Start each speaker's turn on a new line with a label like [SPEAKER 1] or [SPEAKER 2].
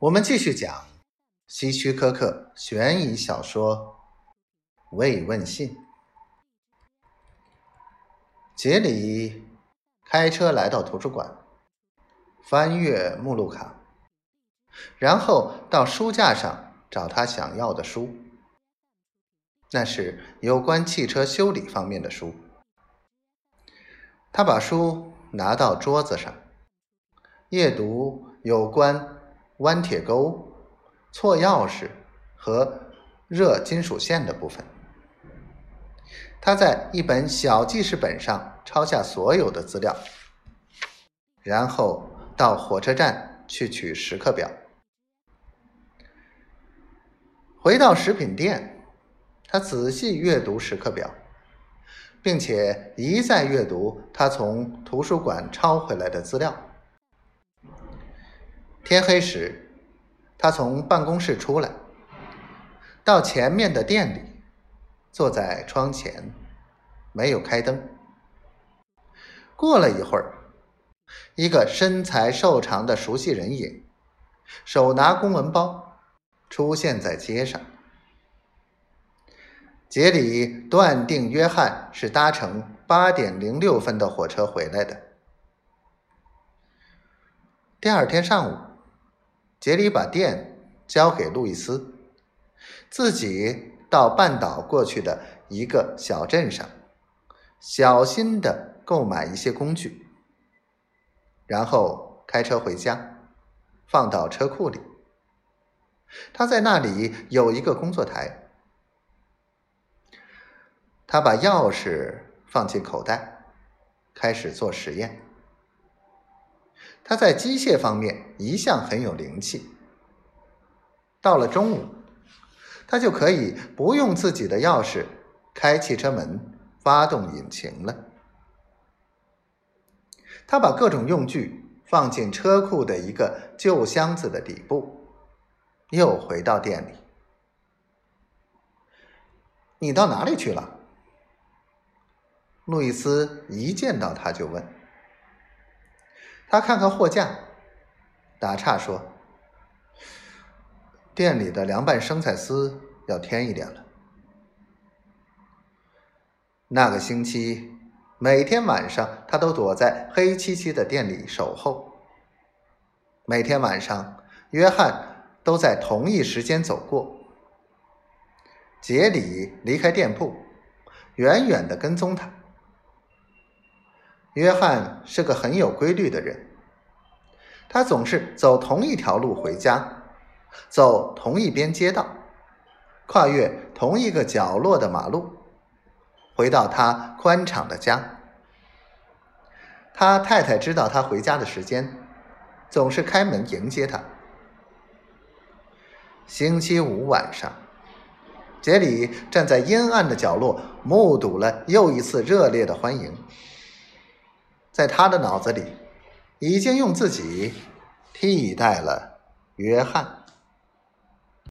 [SPEAKER 1] 我们继续讲希区柯克悬疑小说《慰问信》。杰里开车来到图书馆，翻阅目录卡，然后到书架上找他想要的书。那是有关汽车修理方面的书。他把书拿到桌子上，阅读有关。弯铁钩、错钥匙和热金属线的部分。他在一本小记事本上抄下所有的资料，然后到火车站去取时刻表。回到食品店，他仔细阅读时刻表，并且一再阅读他从图书馆抄回来的资料。天黑时，他从办公室出来，到前面的店里，坐在窗前，没有开灯。过了一会儿，一个身材瘦长的熟悉人影，手拿公文包，出现在街上。杰里断定约翰是搭乘八点零六分的火车回来的。第二天上午。杰里把店交给路易斯，自己到半岛过去的一个小镇上，小心的购买一些工具，然后开车回家，放到车库里。他在那里有一个工作台，他把钥匙放进口袋，开始做实验。他在机械方面一向很有灵气。到了中午，他就可以不用自己的钥匙开汽车门、发动引擎了。他把各种用具放进车库的一个旧箱子的底部，又回到店里。你到哪里去了？路易斯一见到他就问。他看看货架，打岔说：“店里的凉拌生菜丝要添一点了。”那个星期，每天晚上他都躲在黑漆漆的店里守候。每天晚上，约翰都在同一时间走过。杰里离开店铺，远远的跟踪他。约翰是个很有规律的人，他总是走同一条路回家，走同一边街道，跨越同一个角落的马路，回到他宽敞的家。他太太知道他回家的时间，总是开门迎接他。星期五晚上，杰里站在阴暗的角落，目睹了又一次热烈的欢迎。在他的脑子里，已经用自己替代了约翰。